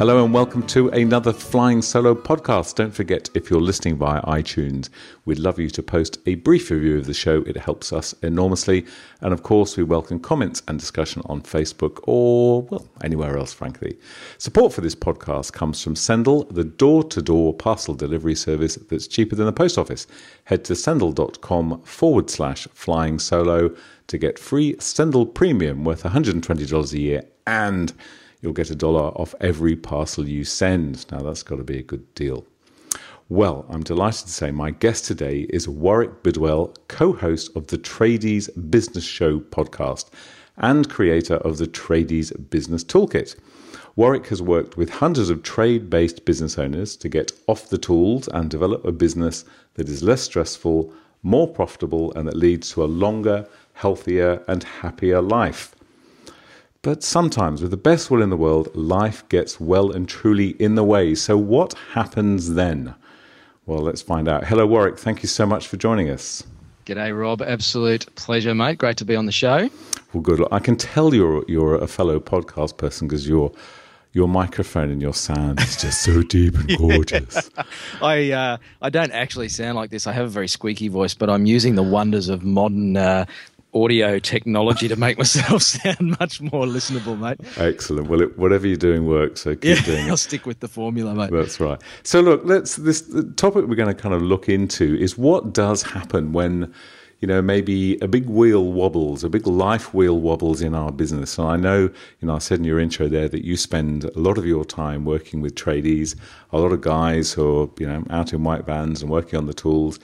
Hello and welcome to another Flying Solo podcast. Don't forget, if you're listening via iTunes, we'd love you to post a brief review of the show. It helps us enormously. And of course, we welcome comments and discussion on Facebook or, well, anywhere else, frankly. Support for this podcast comes from Sendle, the door to door parcel delivery service that's cheaper than the post office. Head to sendle.com forward slash flying solo to get free Sendle Premium worth $120 a year and you'll get a dollar off every parcel you send. Now, that's got to be a good deal. Well, I'm delighted to say my guest today is Warwick Bidwell, co host of the Tradies Business Show podcast and creator of the Tradies Business Toolkit. Warwick has worked with hundreds of trade based business owners to get off the tools and develop a business that is less stressful, more profitable, and that leads to a longer, healthier, and happier life. But sometimes, with the best will in the world, life gets well and truly in the way. So, what happens then? Well, let's find out. Hello, Warwick. Thank you so much for joining us. G'day, Rob. Absolute pleasure, mate. Great to be on the show. Well, good. I can tell you're you're a fellow podcast person because your your microphone and your sound is just so deep and gorgeous. I uh, I don't actually sound like this. I have a very squeaky voice, but I'm using the wonders of modern uh, audio technology to make myself sound much more listenable, mate. Excellent. Well, it, whatever you're doing works, so keep yeah, doing it. I'll stick with the formula, mate. That's right. So, look, let's this the topic we're going to kind of look into is what does happen when you know maybe a big wheel wobbles, a big life wheel wobbles in our business. And I know, you know, I said in your intro there that you spend a lot of your time working with tradies, a lot of guys who are you know out in white vans and working on the tools.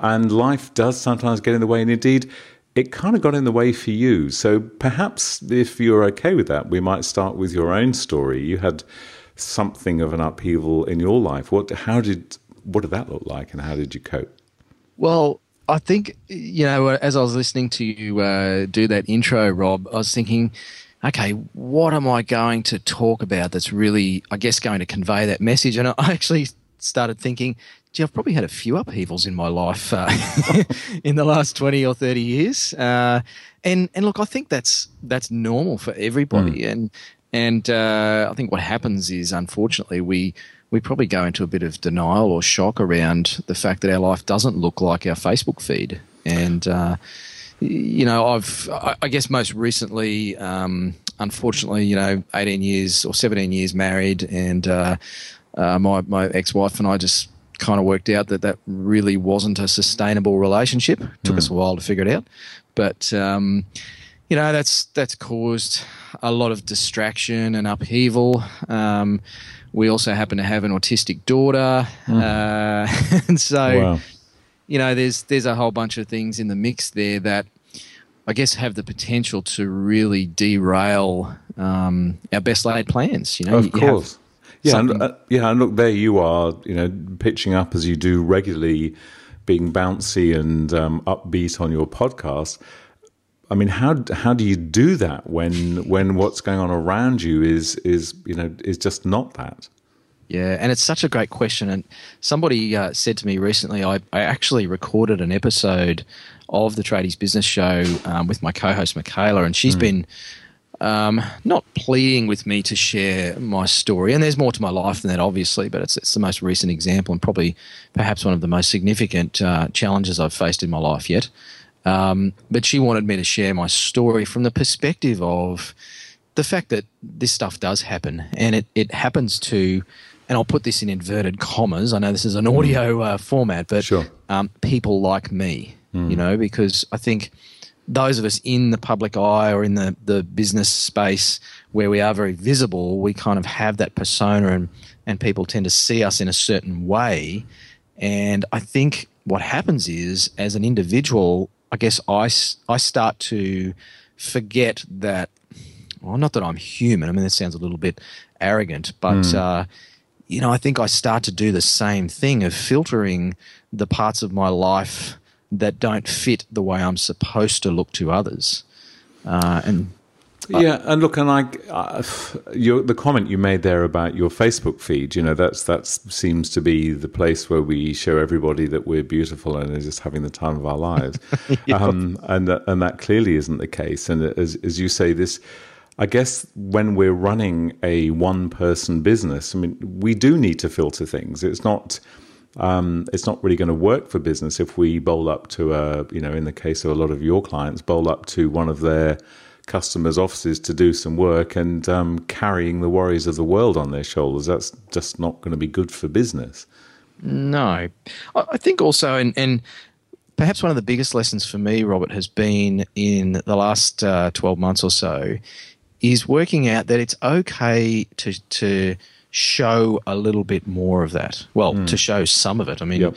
And life does sometimes get in the way, and indeed, it kind of got in the way for you. So perhaps if you're okay with that, we might start with your own story. You had something of an upheaval in your life. What, how did, what did that look like, and how did you cope? Well, I think you know, as I was listening to you uh, do that intro, Rob, I was thinking, okay, what am I going to talk about that's really, I guess, going to convey that message? And I actually started thinking, gee, I've probably had a few upheavals in my life uh, in the last twenty or thirty years, uh, and and look, I think that's that's normal for everybody, mm. and and uh, I think what happens is, unfortunately, we we probably go into a bit of denial or shock around the fact that our life doesn't look like our Facebook feed, and uh, you know, I've I guess most recently. Um, unfortunately, you know, 18 years or 17 years married, and uh, uh, my my ex wife and I just kind of worked out that that really wasn't a sustainable relationship. It took mm. us a while to figure it out, but um, you know that's that's caused a lot of distraction and upheaval. Um, we also happen to have an autistic daughter, mm. uh, and so wow. you know there's there's a whole bunch of things in the mix there that I guess have the potential to really derail um, our best laid plans. You know, of you course. Have, yeah, and, uh, yeah, and look, there you are, you know, pitching up as you do regularly, being bouncy and um, upbeat on your podcast. I mean, how how do you do that when when what's going on around you is is you know is just not that? Yeah, and it's such a great question. And somebody uh, said to me recently, I, I actually recorded an episode of the Tradies Business Show um, with my co-host Michaela, and she's mm. been um, not pleading with me to share my story. And there's more to my life than that, obviously, but it's, it's the most recent example and probably perhaps one of the most significant uh, challenges I've faced in my life yet. Um, but she wanted me to share my story from the perspective of the fact that this stuff does happen and it, it happens to, and I'll put this in inverted commas. I know this is an audio uh, format, but sure. um, people like me, mm. you know, because I think those of us in the public eye or in the, the business space where we are very visible, we kind of have that persona and, and people tend to see us in a certain way. And I think what happens is, as an individual, I guess I, I start to forget that, well, not that I'm human. I mean, that sounds a little bit arrogant, but, mm. uh, you know, I think I start to do the same thing of filtering the parts of my life that don't fit the way I'm supposed to look to others. Uh, and yeah, and look, and I, uh, your, the comment you made there about your Facebook feed, you know, that's that seems to be the place where we show everybody that we're beautiful and are just having the time of our lives, yeah. um, and that, and that clearly isn't the case. And as as you say, this, I guess, when we're running a one person business, I mean, we do need to filter things. It's not. Um, it's not really going to work for business if we bowl up to a, you know, in the case of a lot of your clients, bowl up to one of their customers' offices to do some work and um, carrying the worries of the world on their shoulders. That's just not going to be good for business. No. I think also, and, and perhaps one of the biggest lessons for me, Robert, has been in the last uh, 12 months or so, is working out that it's okay to, to show a little bit more of that. Well, mm. to show some of it. I mean, yep.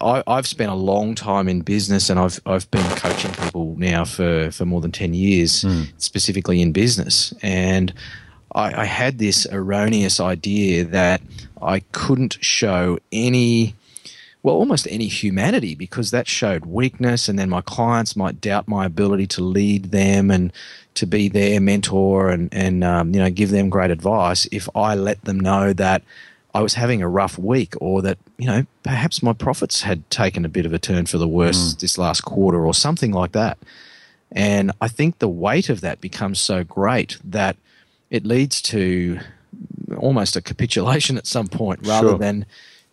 I, have spent a long time in business, and I've I've been coaching people now for, for more than ten years, mm. specifically in business. And I, I, had this erroneous idea that I couldn't show any, well, almost any humanity because that showed weakness, and then my clients might doubt my ability to lead them and to be their mentor and and um, you know give them great advice if I let them know that I was having a rough week or that, you know, perhaps my profits had taken a bit of a turn for the worse mm. this last quarter or something like that. And I think the weight of that becomes so great that it leads to almost a capitulation at some point rather sure. than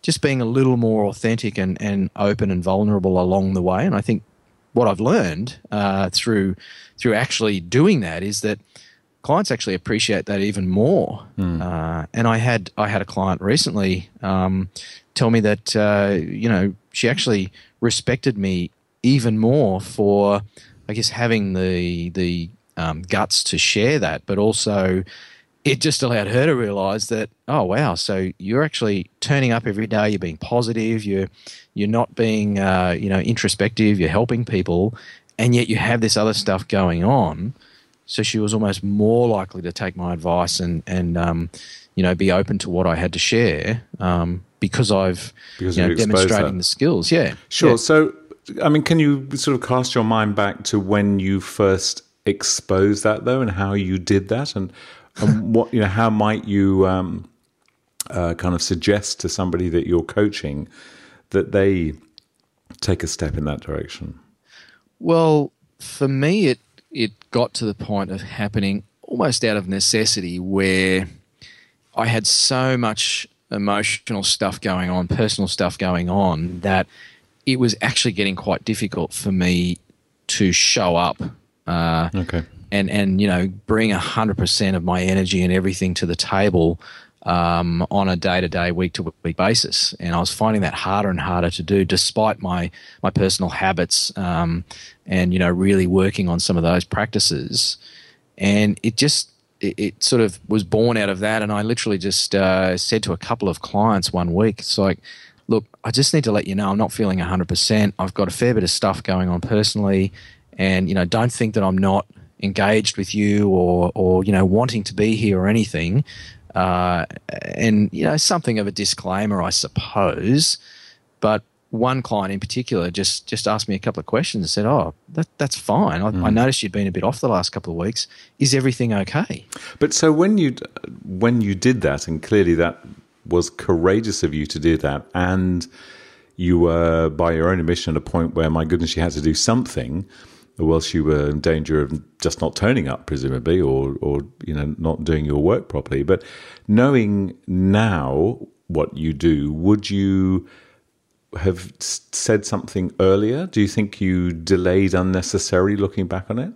just being a little more authentic and, and open and vulnerable along the way. And I think what I've learned uh, through through actually doing that is that clients actually appreciate that even more. Mm. Uh, and I had I had a client recently um, tell me that uh, you know she actually respected me even more for I guess having the the um, guts to share that, but also it just allowed her to realize that oh wow so you're actually turning up every day you're being positive you're you're not being uh, you know introspective you're helping people and yet you have this other stuff going on so she was almost more likely to take my advice and and um, you know be open to what I had to share um, because I've because you know, demonstrating that. the skills. Yeah, sure. Yeah. So, I mean, can you sort of cast your mind back to when you first exposed that though, and how you did that, and and what you know, how might you um, uh, kind of suggest to somebody that you're coaching that they take a step in that direction? Well, for me, it it got to the point of happening almost out of necessity where I had so much emotional stuff going on, personal stuff going on, that it was actually getting quite difficult for me to show up. Uh, okay. And, and you know bring hundred percent of my energy and everything to the table um, on a day to day, week to week basis. And I was finding that harder and harder to do, despite my my personal habits um, and you know really working on some of those practices. And it just it, it sort of was born out of that. And I literally just uh, said to a couple of clients one week, it's like. Look, I just need to let you know I'm not feeling 100%. I've got a fair bit of stuff going on personally, and you know, don't think that I'm not engaged with you or or you know wanting to be here or anything. Uh, and you know something of a disclaimer, I suppose. But one client in particular just just asked me a couple of questions and said, "Oh, that, that's fine. I, mm. I, noticed you'd been a bit off the last couple of weeks. Is everything okay?" But so when you when you did that, and clearly that was courageous of you to do that, and you were by your own admission at a point where, my goodness, you had to do something whilst you were in danger of just not turning up, presumably, or or you know not doing your work properly. But knowing now what you do, would you have said something earlier? Do you think you delayed unnecessarily? Looking back on it,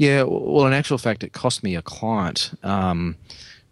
yeah. Well, in actual fact, it cost me a client. Um,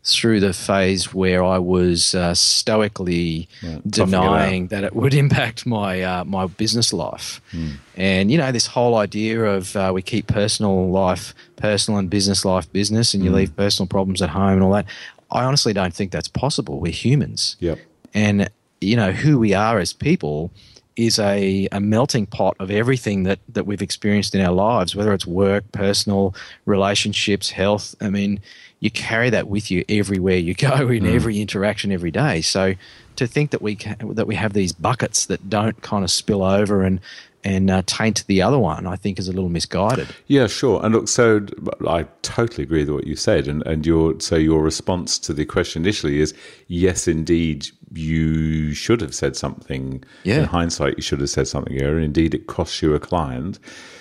through the phase where I was uh, stoically denying that it would impact my uh, my business life, mm. and you know this whole idea of uh, we keep personal life personal and business life business, and you mm. leave personal problems at home and all that. I honestly don't think that's possible. We're humans, yep. and you know who we are as people is a, a melting pot of everything that, that we've experienced in our lives, whether it's work, personal, relationships, health. I mean, you carry that with you everywhere you go in every interaction every day. So to think that we ca- that we have these buckets that don't kind of spill over and and uh, taint the other one, I think is a little misguided. Yeah, sure. And look, so I totally agree with what you said. And, and your so your response to the question initially is yes, indeed, you should have said something. Yeah. In hindsight, you should have said something here. And indeed, it costs you a client.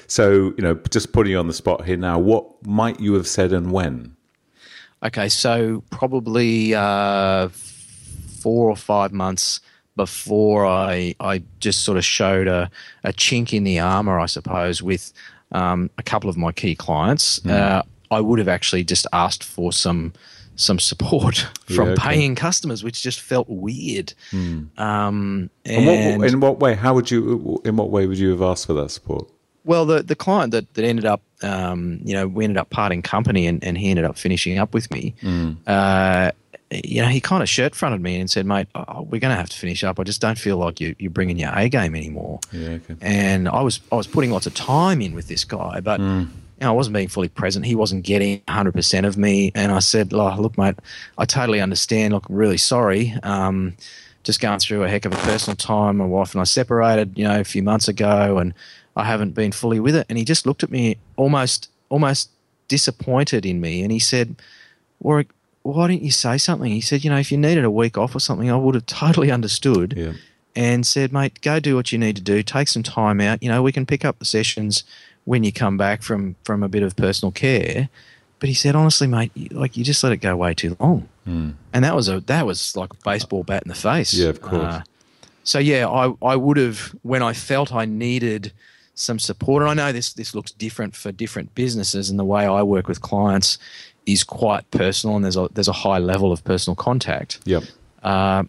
So, you know, just putting you on the spot here now, what might you have said and when? Okay, so probably uh, four or five months before I I just sort of showed a, a chink in the armor, I suppose, with um, a couple of my key clients. Uh, I would have actually just asked for some some support from Yeah, okay. paying customers, which just felt weird. Um, And and what, in what way? How would you? In what way would you have asked for that support? Well, the the client that, that ended up, um, you know, we ended up parting company, and, and he ended up finishing up with me. Uh, you know, he kind of shirt fronted me and said, "Mate, oh, we're going to have to finish up. I just don't feel like you, you're bringing your A game anymore." Yeah, okay. And I was I was putting lots of time in with this guy, but you know, I wasn't being fully present. He wasn't getting 100 percent of me, and I said, oh, "Look, mate, I totally understand. Look, I'm really sorry." Um, just going through a heck of a personal time. My wife and I separated, you know, a few months ago, and I haven't been fully with it. And he just looked at me almost, almost disappointed in me, and he said, "Warwick, why didn't you say something?" He said, "You know, if you needed a week off or something, I would have totally understood." Yeah. And said, "Mate, go do what you need to do. Take some time out. You know, we can pick up the sessions when you come back from from a bit of personal care." But he said, honestly, mate, you- like you just let it go way too long, and that was a that was like a baseball bat in the face. Yeah, of course. Uh, so yeah, I I would have when I felt I needed some support, and I know this this looks different for different businesses, and the way I work with clients is quite personal, and there's a there's a high level of personal contact. Yep. Uh,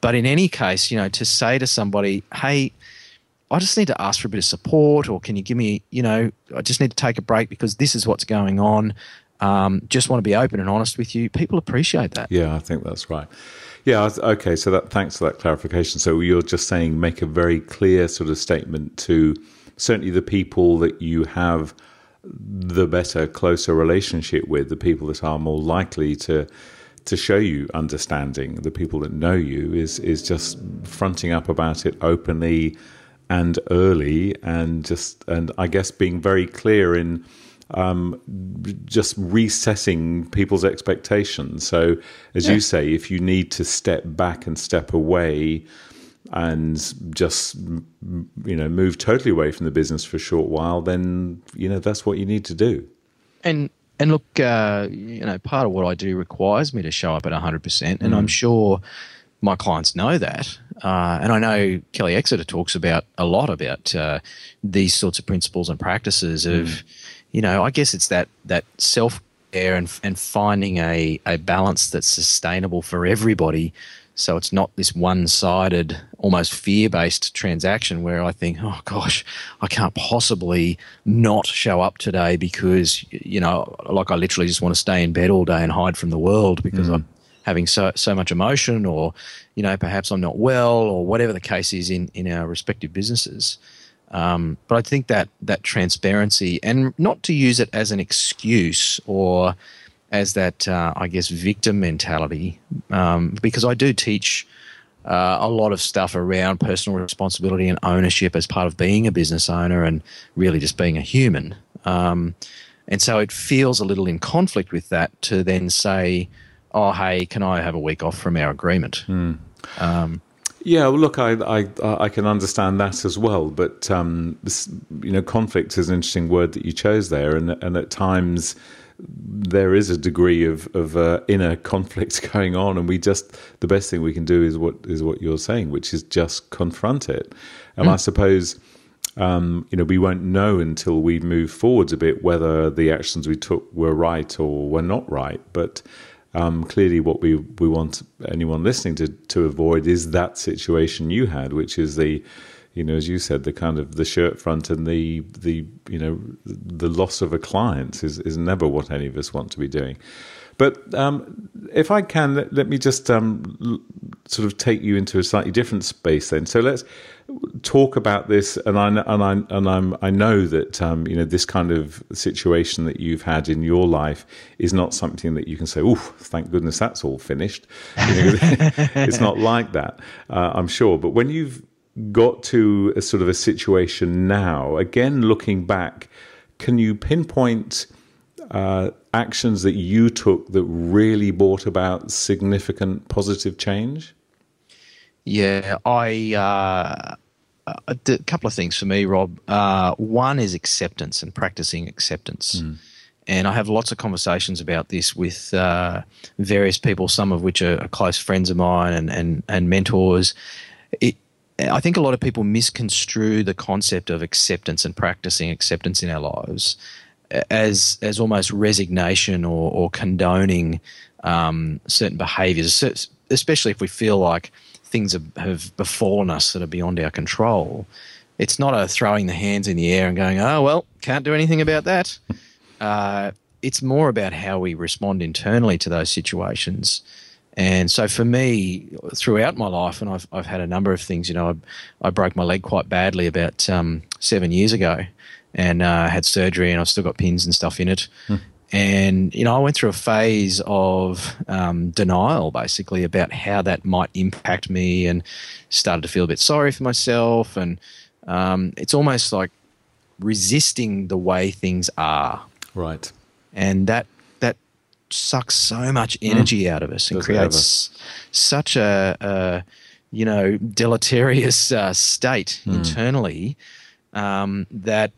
but in any case, you know, to say to somebody, "Hey, I just need to ask for a bit of support, or can you give me, you know, I just need to take a break because this is what's going on. Um, just want to be open and honest with you." People appreciate that. Yeah, I think that's right. Yeah, okay. So that thanks for that clarification. So you're just saying make a very clear sort of statement to certainly the people that you have the better, closer relationship with, the people that are more likely to to show you understanding, the people that know you, is is just fronting up about it openly and early, and just and I guess being very clear in um, just resetting people's expectations. So, as you say, if you need to step back and step away and just you know move totally away from the business for a short while, then you know that's what you need to do. And and look, uh, you know, part of what I do requires me to show up at hundred percent, and I'm sure my clients know that. Uh, and I know Kelly Exeter talks about a lot about uh, these sorts of principles and practices of, you know, I guess it's that that self care and and finding a a balance that's sustainable for everybody. So it's not this one-sided, almost fear-based transaction where I think, oh gosh, I can't possibly not show up today because you know, like I literally just want to stay in bed all day and hide from the world because I'm having so so much emotion, or you know, perhaps I'm not well, or whatever the case is in in our respective businesses. Um, but I think that that transparency and not to use it as an excuse or as that, uh, I guess, victim mentality, um, because I do teach uh, a lot of stuff around personal responsibility and ownership as part of being a business owner and really just being a human. Um, and so it feels a little in conflict with that to then say, oh, hey, can I have a week off from our agreement? Yeah, well, look, I, I I can understand that as well, but um, this, you know, conflict is an interesting word that you chose there, and and at times there is a degree of of uh, inner conflict going on, and we just the best thing we can do is what is what you're saying, which is just confront it, and I suppose. Um, you know, we won't know until we move forwards a bit whether the actions we took were right or were not right. But um, clearly, what we, we want anyone listening to, to avoid is that situation you had, which is the, you know, as you said, the kind of the shirt front and the the you know the loss of a client is is never what any of us want to be doing. But um, if I can, let, let me just um, l- sort of take you into a slightly different space then. So let's talk about this. And I and I and I'm I know that um, you know this kind of situation that you've had in your life is not something that you can say, "Oh, thank goodness that's all finished." You know, it's not like that, uh, I'm sure. But when you've got to a sort of a situation now, again looking back, can you pinpoint? Uh, actions that you took that really brought about significant positive change? Yeah, I. Uh, a couple of things for me, Rob. Uh, one is acceptance and practicing acceptance. Mm. And I have lots of conversations about this with uh, various people, some of which are, close friends of mine and, and, and mentors. It, I think a lot of people misconstrue the concept of acceptance and practicing acceptance in our lives as as almost resignation or, or condoning um, certain behaviours, especially if we feel like things have, have befallen us that are beyond our control. It's not a throwing the hands in the air and going, oh, well, can't do anything about that. Uh, it's more about how we respond internally to those situations. And so for me, throughout my life, and I've, I've had a number of things, you know, I, I broke my leg quite badly about um, seven years ago and uh, had surgery and I've still got pins and stuff in it. Hmm. And, you know, I went through a phase of um, denial basically about how that might impact me and started to feel a bit sorry for myself. And um, it's almost like resisting the way things are. Right. And that that sucks so much hmm. energy mm. out of us and Does creates such a, a, you know, deleterious uh, state mm. internally um, that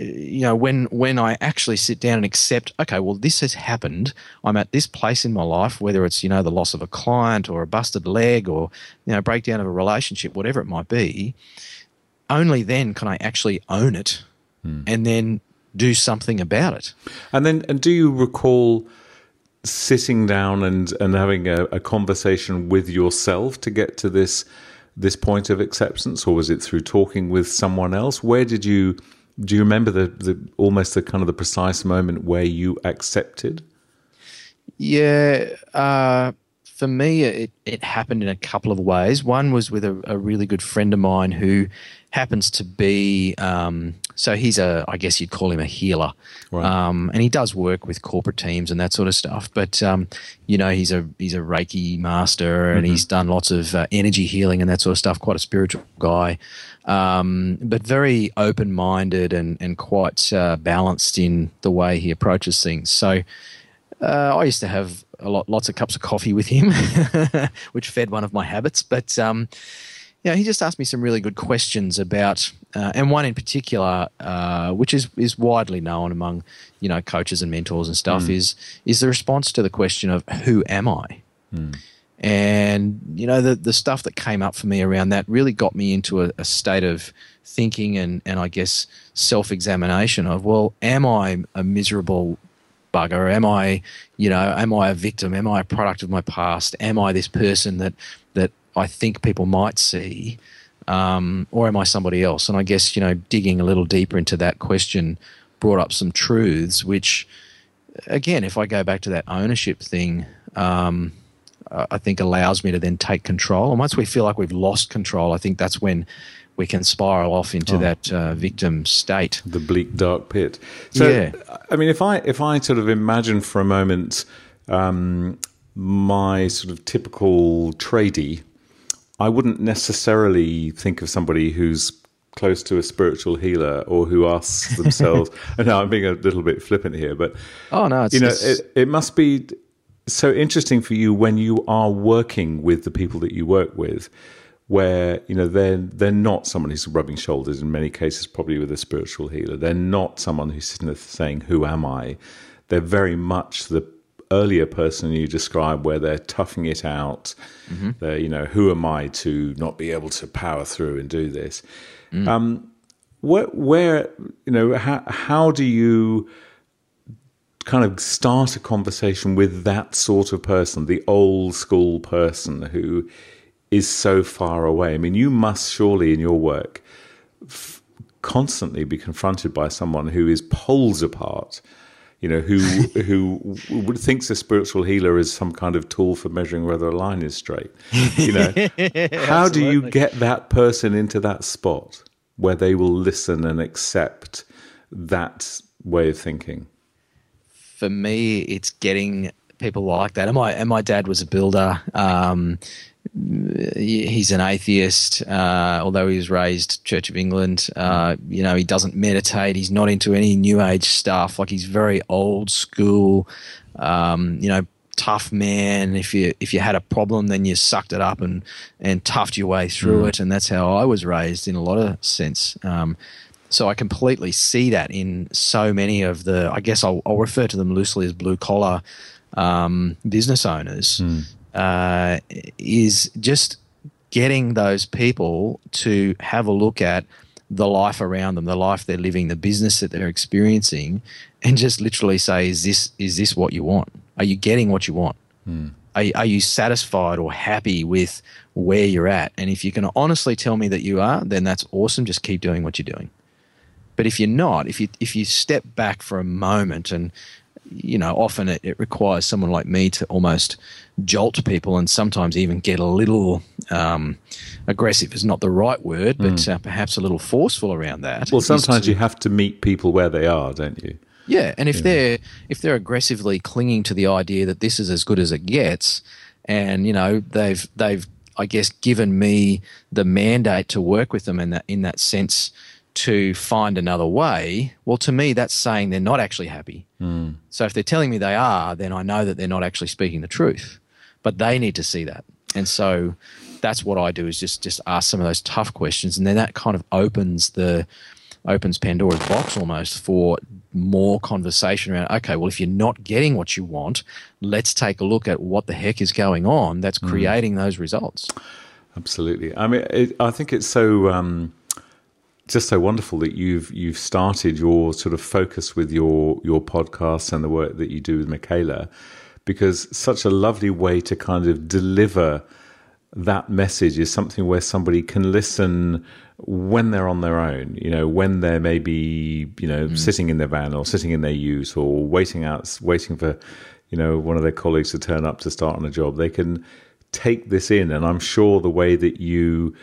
you know when when I actually sit down and accept okay well this has happened I'm at this place in my life whether it's you know the loss of a client or a busted leg or you know breakdown of a relationship whatever it might be only then can I actually own it hmm. and then do something about it and then and do you recall sitting down and and having a, a conversation with yourself to get to this this point of acceptance or was it through talking with someone else where did you do you remember the, the almost the kind of the precise moment where you accepted? Yeah, uh, for me, it, it happened in a couple of ways. One was with a, a really good friend of mine who happens to be um, so he's a I guess you'd call him a healer, right. um, and he does work with corporate teams and that sort of stuff. But um, you know he's a he's a Reiki master and mm-hmm. he's done lots of uh, energy healing and that sort of stuff. Quite a spiritual guy, um, but very open minded and and quite uh, balanced in the way he approaches things. So. Uh, I used to have a lot, lots of cups of coffee with him, which fed one of my habits. But um, you know, he just asked me some really good questions about, uh, and one in particular, uh, which is is widely known among you know coaches and mentors and stuff, mm. is is the response to the question of who am I? Mm. And you know the the stuff that came up for me around that really got me into a, a state of thinking and and I guess self examination of well, am I a miserable bugger? Am I, you know, am I a victim? Am I a product of my past? Am I this person that that I think people might see, um, or am I somebody else? And I guess you know, digging a little deeper into that question brought up some truths, which, again, if I go back to that ownership thing, um, I think allows me to then take control. And once we feel like we've lost control, I think that's when we can spiral off into oh. that uh, victim state, the bleak dark pit. So, yeah. I mean, if I if I sort of imagine for a moment um, my sort of typical tradie I wouldn't necessarily think of somebody who's close to a spiritual healer or who asks themselves. I know I'm being a little bit flippant here, but oh no, you know, it, it must be so interesting for you when you are working with the people that you work with, where you know they're they're not someone who's rubbing shoulders. In many cases, probably with a spiritual healer, they're not someone who's sitting there saying, "Who am I?" They're very much the earlier person you described where they're toughing it out. Mm-hmm. They're, you know, who am I to not be able to power through and do this? Mm. Um, where, where, you know, how, how do you kind of start a conversation with that sort of person, the old school person who is so far away? I mean, you must surely in your work f- constantly be confronted by someone who is poles apart you know, who who would thinks a spiritual healer is some kind of tool for measuring whether a line is straight. You know, how do you get that person into that spot where they will listen and accept that way of thinking? For me, it's getting people like that. And my and my dad was a builder. Um, he's an atheist, uh, although he was raised Church of England. Uh, you know, he doesn't meditate. He's not into any New Age stuff. Like he's very old school. Um, you know, tough man. If you if you had a problem, then you sucked it up and and toughed your way through mm. it. And that's how I was raised in a lot of sense. Um, so I completely see that in so many of the. I guess I'll, I'll refer to them loosely as blue collar um, business owners. Mm uh, is just getting those people to have a look at the life around them, the life they're living, the business that they're experiencing, and just literally say, "Is this is this what you want? Are you getting what you want? Mm. Are, are you satisfied or happy with where you're at? And if you can honestly tell me that you are, then that's awesome. Just keep doing what you're doing. But if you're not, if you if you step back for a moment and you know, often it, it, requires someone like me to almost jolt people and sometimes even get a little um, aggressive is not the right word, but mm. uh, perhaps a little forceful around that. Well, sometimes to, you have to meet people where they are, don't you? Yeah, and if yeah. they're if they're aggressively clinging to the idea that this is as good as it gets, and you know they've they've I guess given me the mandate to work with them in that in that sense to find another way, well, to me, that's saying they're not actually happy. Mm. So if they're telling me they are, then I know that they're not actually speaking the truth. But they need to see that. And so that's what I do is just just ask some of those tough questions, and then that kind of opens the opens Pandora's box almost for more conversation around. Okay, well, if you're not getting what you want, let's take a look at what the heck is going on that's hmm. creating mm. those results. Absolutely. I mean, it, I think it's so. Um, just so wonderful that you've you've started your sort of focus with your your podcast and the work that you do with Michaela, because such a lovely way to kind of deliver that message is something where somebody can listen when they're on their own, you know, when they're maybe, you know, mm. sitting in their van or sitting in their ute or waiting out, waiting for, you know, one of their colleagues to turn up to start on a job. They can take this in. And I'm sure the way that you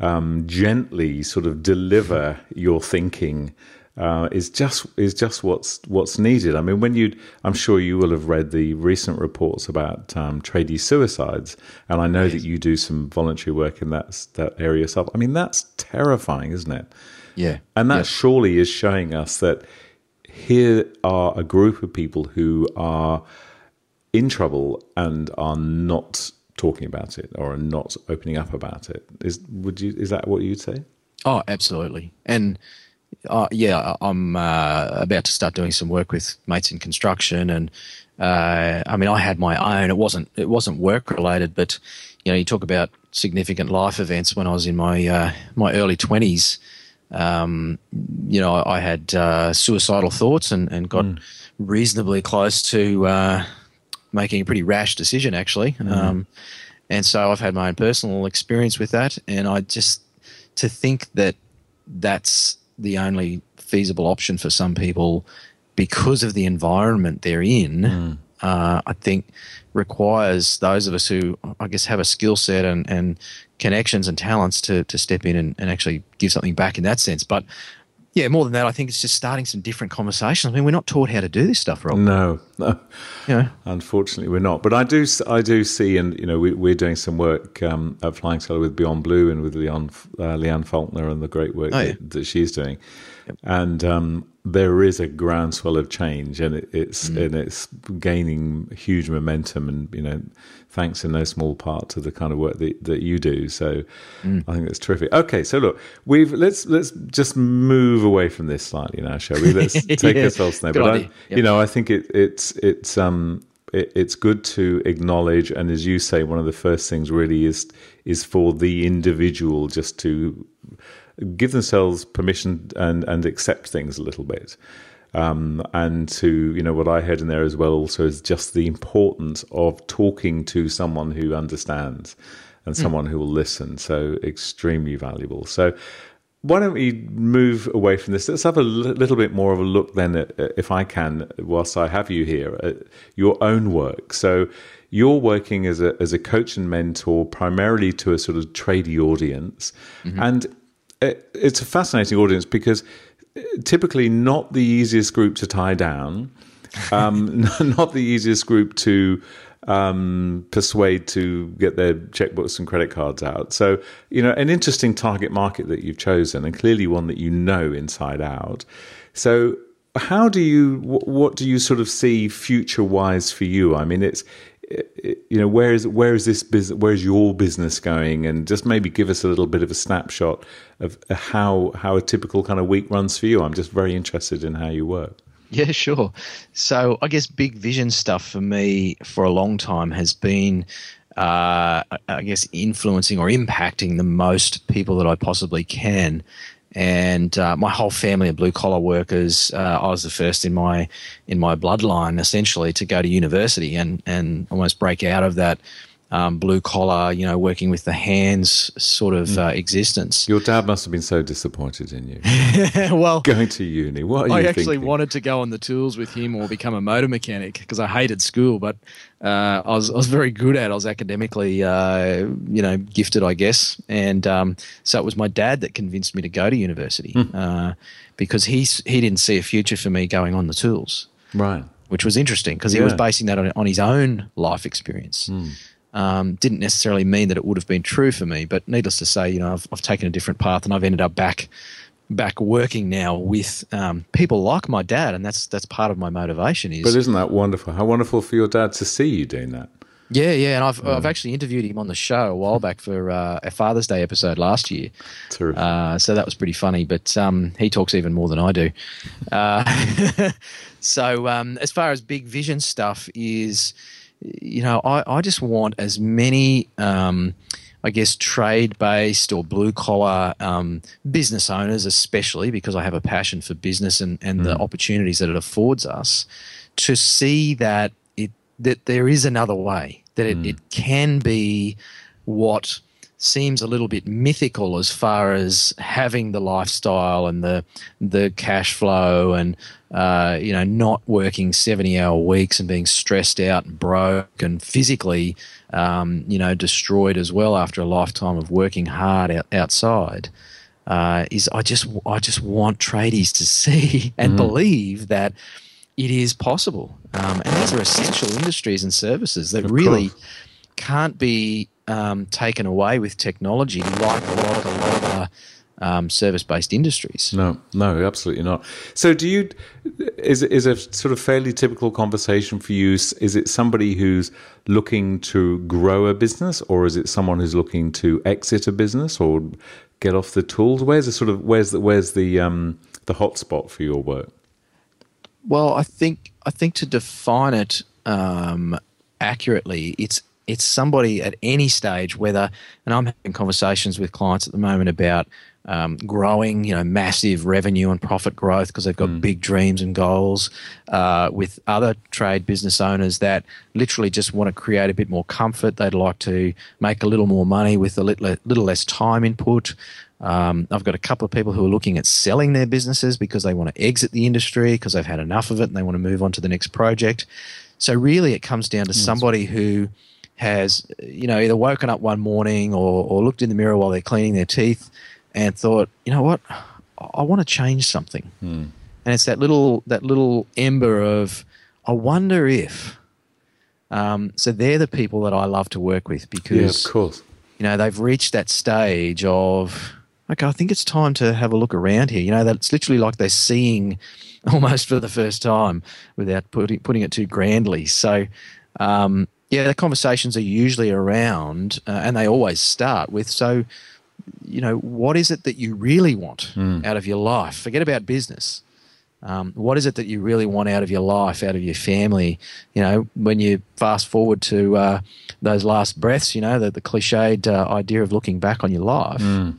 um, gently sort of deliver your thinking uh, is just is just what's what's needed. I mean, when you, I'm sure you will have read the recent reports about um, tradie suicides, and I know that you do some voluntary work in that that area yourself. I mean, that's terrifying, isn't it? Yeah, and that surely is showing us that here are a group of people who are in trouble and are not talking about it or are not opening up about it. Is would you is that what you'd say? Oh, absolutely. And uh, yeah, I'm uh, about to start doing some work with mates in construction, and uh, I mean, I had my own. It wasn't it wasn't work related, but you know, you talk about significant life events when I was in my uh, my early twenties. Um, you know, I, I had uh, suicidal thoughts and, and got mm. reasonably close to uh, making a pretty rash decision, actually. Mm. Um, and so I've had my own personal experience with that, and I just to think that that's the only feasible option for some people because of the environment they're in. Mm. Uh, I think requires those of us who I guess have a skill set and, and connections and talents to to step in and, and actually give something back in that sense. But yeah, more than that, I think it's just starting some different conversations. I mean, we're not taught how to do this stuff, Rob. No, no. Yeah. Unfortunately, we're not. But I do, I do see, and you know, we, are doing some work um, at Flying Solo with Beyond Blue and with Leon, uh, Leanne Faulkner and the great work oh, yeah. that, that, she's doing. Yep. And um, there is a groundswell of change, and it, it's mm. and it's gaining huge momentum, and you know, thanks in no small part to the kind of work that, that you do. So mm. I think that's terrific. Okay, so look, we've let's let's just move away from this slightly now, shall we? Let's take yeah. ourselves there. Good but I, yep. you know, I think it, it's it's um it, it's good to acknowledge, and as you say, one of the first things really is is for the individual just to give themselves permission and and accept things a little bit. Um, and to you know what I heard in there as well also is just the importance of talking to someone who understands and hmm. someone mm. who will listen. So extremely valuable. So why don't we move away from this? Let's have a little bit more of a look then, at, if I can, whilst I have you here, at your own work. So you're working as a as a coach and mentor primarily to a sort of tradie audience, mm-hmm. and it's a fascinating audience because typically not the easiest group to tie down, um, not the easiest group to um, persuade to get their checkbooks and credit cards out. So, you know, an interesting target market that you've chosen, and clearly one that you know inside out. So, how do you, what do you sort of see future wise for you? I mean, it's, you know, where is where is this business? Where is your business going? And just maybe give us a little bit of a snapshot of how how a typical kind of week runs for you. I'm just very interested in how you work. Yeah, sure. So I guess big vision stuff for me for a long time has been, uh, I guess, influencing or impacting the most people that I possibly can. And uh, my whole family of blue collar workers. Uh, I was the first in my in my bloodline, essentially, to go to university and and almost break out of that um, blue collar, you know, working with the hands sort of hmm. uh, existence. Your dad must have been so disappointed in you. well, going to uni. What I actually thinking? wanted to go on the tools with him or become a motor mechanic because I hated school, but uh, I was I was very good at. it. I was academically, uh, you know, gifted, I guess, and um, so it was my dad that convinced me to go to university mm. because he he didn't see a future for me going on the tools. Right. Which was interesting because yeah. he was basing that on, on his own life experience. Mm um, didn't necessarily mean that it would have been true for me. But needless to say, you know, I've, I've taken a different path, and I've ended up back back working now with um, people like my dad, and that's that's part of my motivation. Is but isn't that wonderful? How wonderful for your dad to see you doing that. Yeah, yeah, and I've mm. I've actually interviewed him on the show a while back for uh, a Father's Day episode last year. Uh, so that was pretty funny, but um, he talks even more than I do. Uh, so um, as far as big vision stuff is you know, I, I just want as many, um, I guess, trade based or blue collar um, business owners, especially because I have a passion for business and, and mm. the opportunities that it affords us, to see that it that there is another way, that it, mm. it can be what seems a little bit mythical as far as having the lifestyle and the the cash flow and uh, you know not working 70 hour weeks and being stressed out and broke and physically um, you know destroyed as well after a lifetime of working hard out, outside uh, is I just I just want tradies to see and mm. believe that it is possible um, and these are essential industries and services that of really course. can't be um, taken away with technology like a lot of, a lot of other um, service-based industries. No, no, absolutely not. So, do you is is a sort of fairly typical conversation for you? Is it somebody who's looking to grow a business, or is it someone who's looking to exit a business or get off the tools? Where's the sort of where's the where's the um, the hotspot for your work? Well, I think I think to define it um, accurately, it's it's somebody at any stage, whether, and I'm having conversations with clients at the moment about um, growing, you know, massive revenue and profit growth because they've got mm. big dreams and goals. Uh, with other trade business owners that literally just want to create a bit more comfort. They'd like to make a little more money with a little, little less time input. Um, I've got a couple of people who are looking at selling their businesses because they want to exit the industry because they've had enough of it and they want to move on to the next project. So really, it comes down to somebody who has you know either woken up one morning or, or looked in the mirror while they're cleaning their teeth and thought, you know what, I want to change something. Hmm. And it's that little that little ember of, I wonder if. Um, so they're the people that I love to work with because, yeah, of course, you know, they've reached that stage of, okay, I think it's time to have a look around here. You know, that's literally like they're seeing almost for the first time without putting putting it too grandly. So. Um, yeah, the conversations are usually around, uh, and they always start with so, you know, what is it that you really want mm. out of your life? Forget about business. Um, what is it that you really want out of your life, out of your family? You know, when you fast forward to uh, those last breaths, you know, the, the cliched uh, idea of looking back on your life. Mm.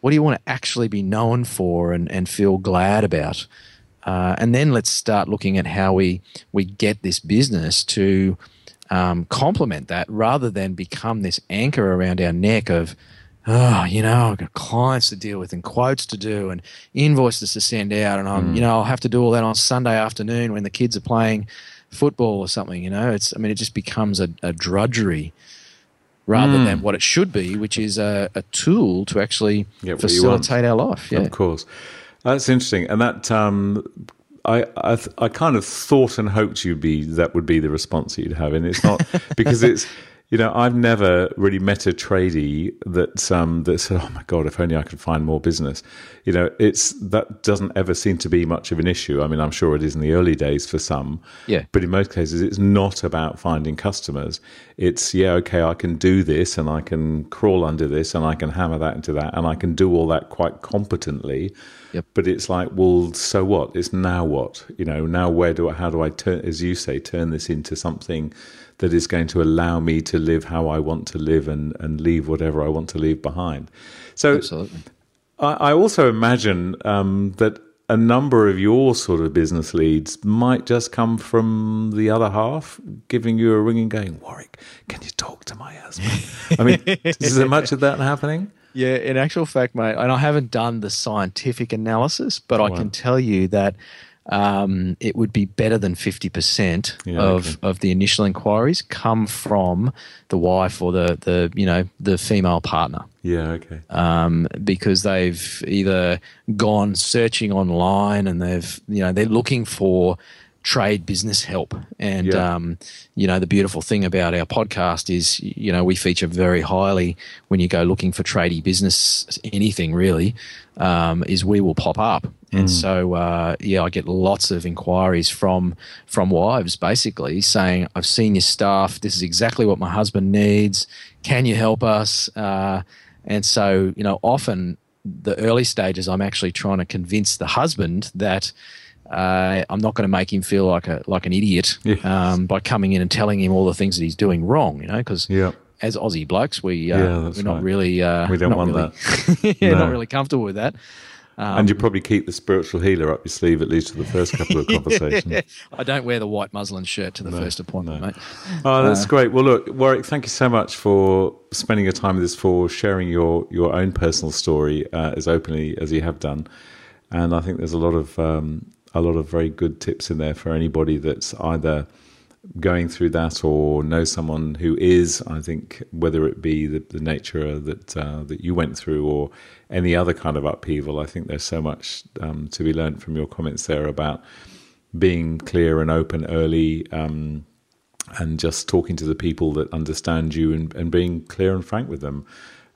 What do you want to actually be known for and, and feel glad about? Uh, and then let's start looking at how we we get this business to um, complement that rather than become this anchor around our neck of oh, you know, I've got clients to deal with and quotes to do and invoices to send out. And I'm, mm. you know, I'll have to do all that on Sunday afternoon when the kids are playing football or something, you know. It's, I mean, it just becomes a, a drudgery rather mm. than what it should be, which is a, a tool to actually facilitate our life. Yeah. Of course. That's interesting. And that, um, I, I, I kind of thought and hoped you'd be that would be the response you'd have, and it's not because it's you know, I've never really met a tradie that um, that said, "Oh my god, if only I could find more business." You know, it's that doesn't ever seem to be much of an issue. I mean, I'm sure it is in the early days for some, yeah. But in most cases, it's not about finding customers. It's yeah, okay, I can do this, and I can crawl under this, and I can hammer that into that, and I can do all that quite competently. Yep. But it's like, well, so what? It's now what? You know, now where do I? How do I turn, as you say, turn this into something? That is going to allow me to live how I want to live and, and leave whatever I want to leave behind. So Absolutely. I, I also imagine um, that a number of your sort of business leads might just come from the other half giving you a ring and going, Warwick, can you talk to my husband? I mean, is there much of that happening? Yeah, in actual fact, mate, and I haven't done the scientific analysis, but oh, I wow. can tell you that um, it would be better than 50% yeah, of, okay. of the initial inquiries come from the wife or the, the you know the female partner. Yeah, okay. Um, because they've either gone searching online and they've you know they're looking for trade business help. And, yeah. um, you know, the beautiful thing about our podcast is, you know, we feature very highly when you go looking for tradie business, anything really, um, is we will pop up. Mm. And so, uh, yeah, I get lots of inquiries from from wives basically saying, "I've seen your stuff. This is exactly what my husband needs. Can you help us?" Uh, and so, you know, often the early stages, I'm actually trying to convince the husband that uh, I'm not going to make him feel like a like an idiot yes. um, by coming in and telling him all the things that he's doing wrong. You know, because yeah. as Aussie blokes, we uh, yeah, we're not right. really uh, we don't want really, that. yeah, no. not really comfortable with that. Um, and you probably keep the spiritual healer up your sleeve at least for the first couple of conversations. I don't wear the white muslin shirt to the no, first appointment, no. mate. Oh, that's uh, great. Well, look, Warwick, thank you so much for spending your time with us, for sharing your your own personal story uh, as openly as you have done. And I think there's a lot of um, a lot of very good tips in there for anybody that's either going through that or know someone who is. I think whether it be the, the nature that uh, that you went through or any other kind of upheaval, I think there's so much um, to be learned from your comments there about being clear and open early. Um, and just talking to the people that understand you and, and being clear and frank with them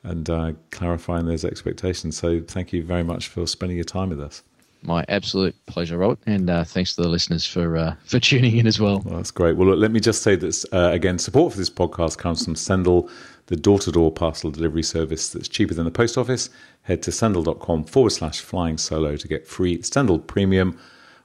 and uh, clarifying those expectations. So, thank you very much for spending your time with us my absolute pleasure, Robert, and uh, thanks to the listeners for uh, for tuning in as well. well. That's great. Well, look, let me just say that uh, again, support for this podcast comes from Sendle, the door-to-door parcel delivery service that's cheaper than the post office. Head to sendle.com forward slash flying solo to get free Sendle Premium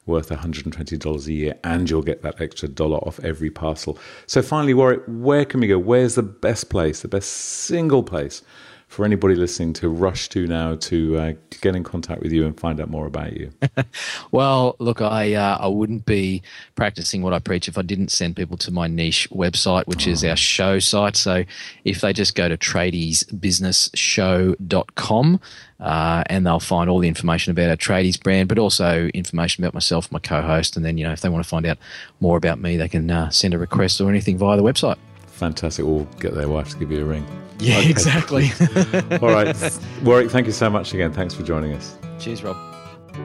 worth $120 a year, and you'll get that extra dollar off every parcel. So finally, Warwick, where can we go? Where's the best place, the best single place for anybody listening to rush to now to uh, get in contact with you and find out more about you? well, look, I uh, I wouldn't be practicing what I preach if I didn't send people to my niche website, which oh. is our show site. So if they just go to tradiesbusinessshow.com, uh, and they'll find all the information about our tradies brand, but also information about myself, my co-host, and then you know if they want to find out more about me, they can uh, send a request or anything via the website. Fantastic. We'll get their wife to give you a ring. Yeah, okay. exactly. All right. Warwick, thank you so much again. Thanks for joining us. Cheers, Rob.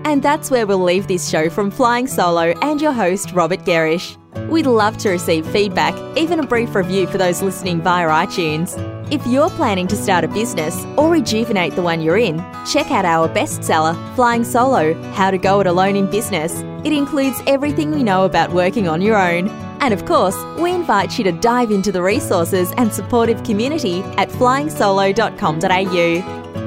And that's where we'll leave this show from Flying Solo and your host, Robert Gerrish. We'd love to receive feedback, even a brief review for those listening via iTunes. If you're planning to start a business or rejuvenate the one you're in, check out our bestseller, Flying Solo How to Go It Alone in Business. It includes everything we know about working on your own. And of course, we invite you to dive into the resources and supportive community at flyingsolo.com.au.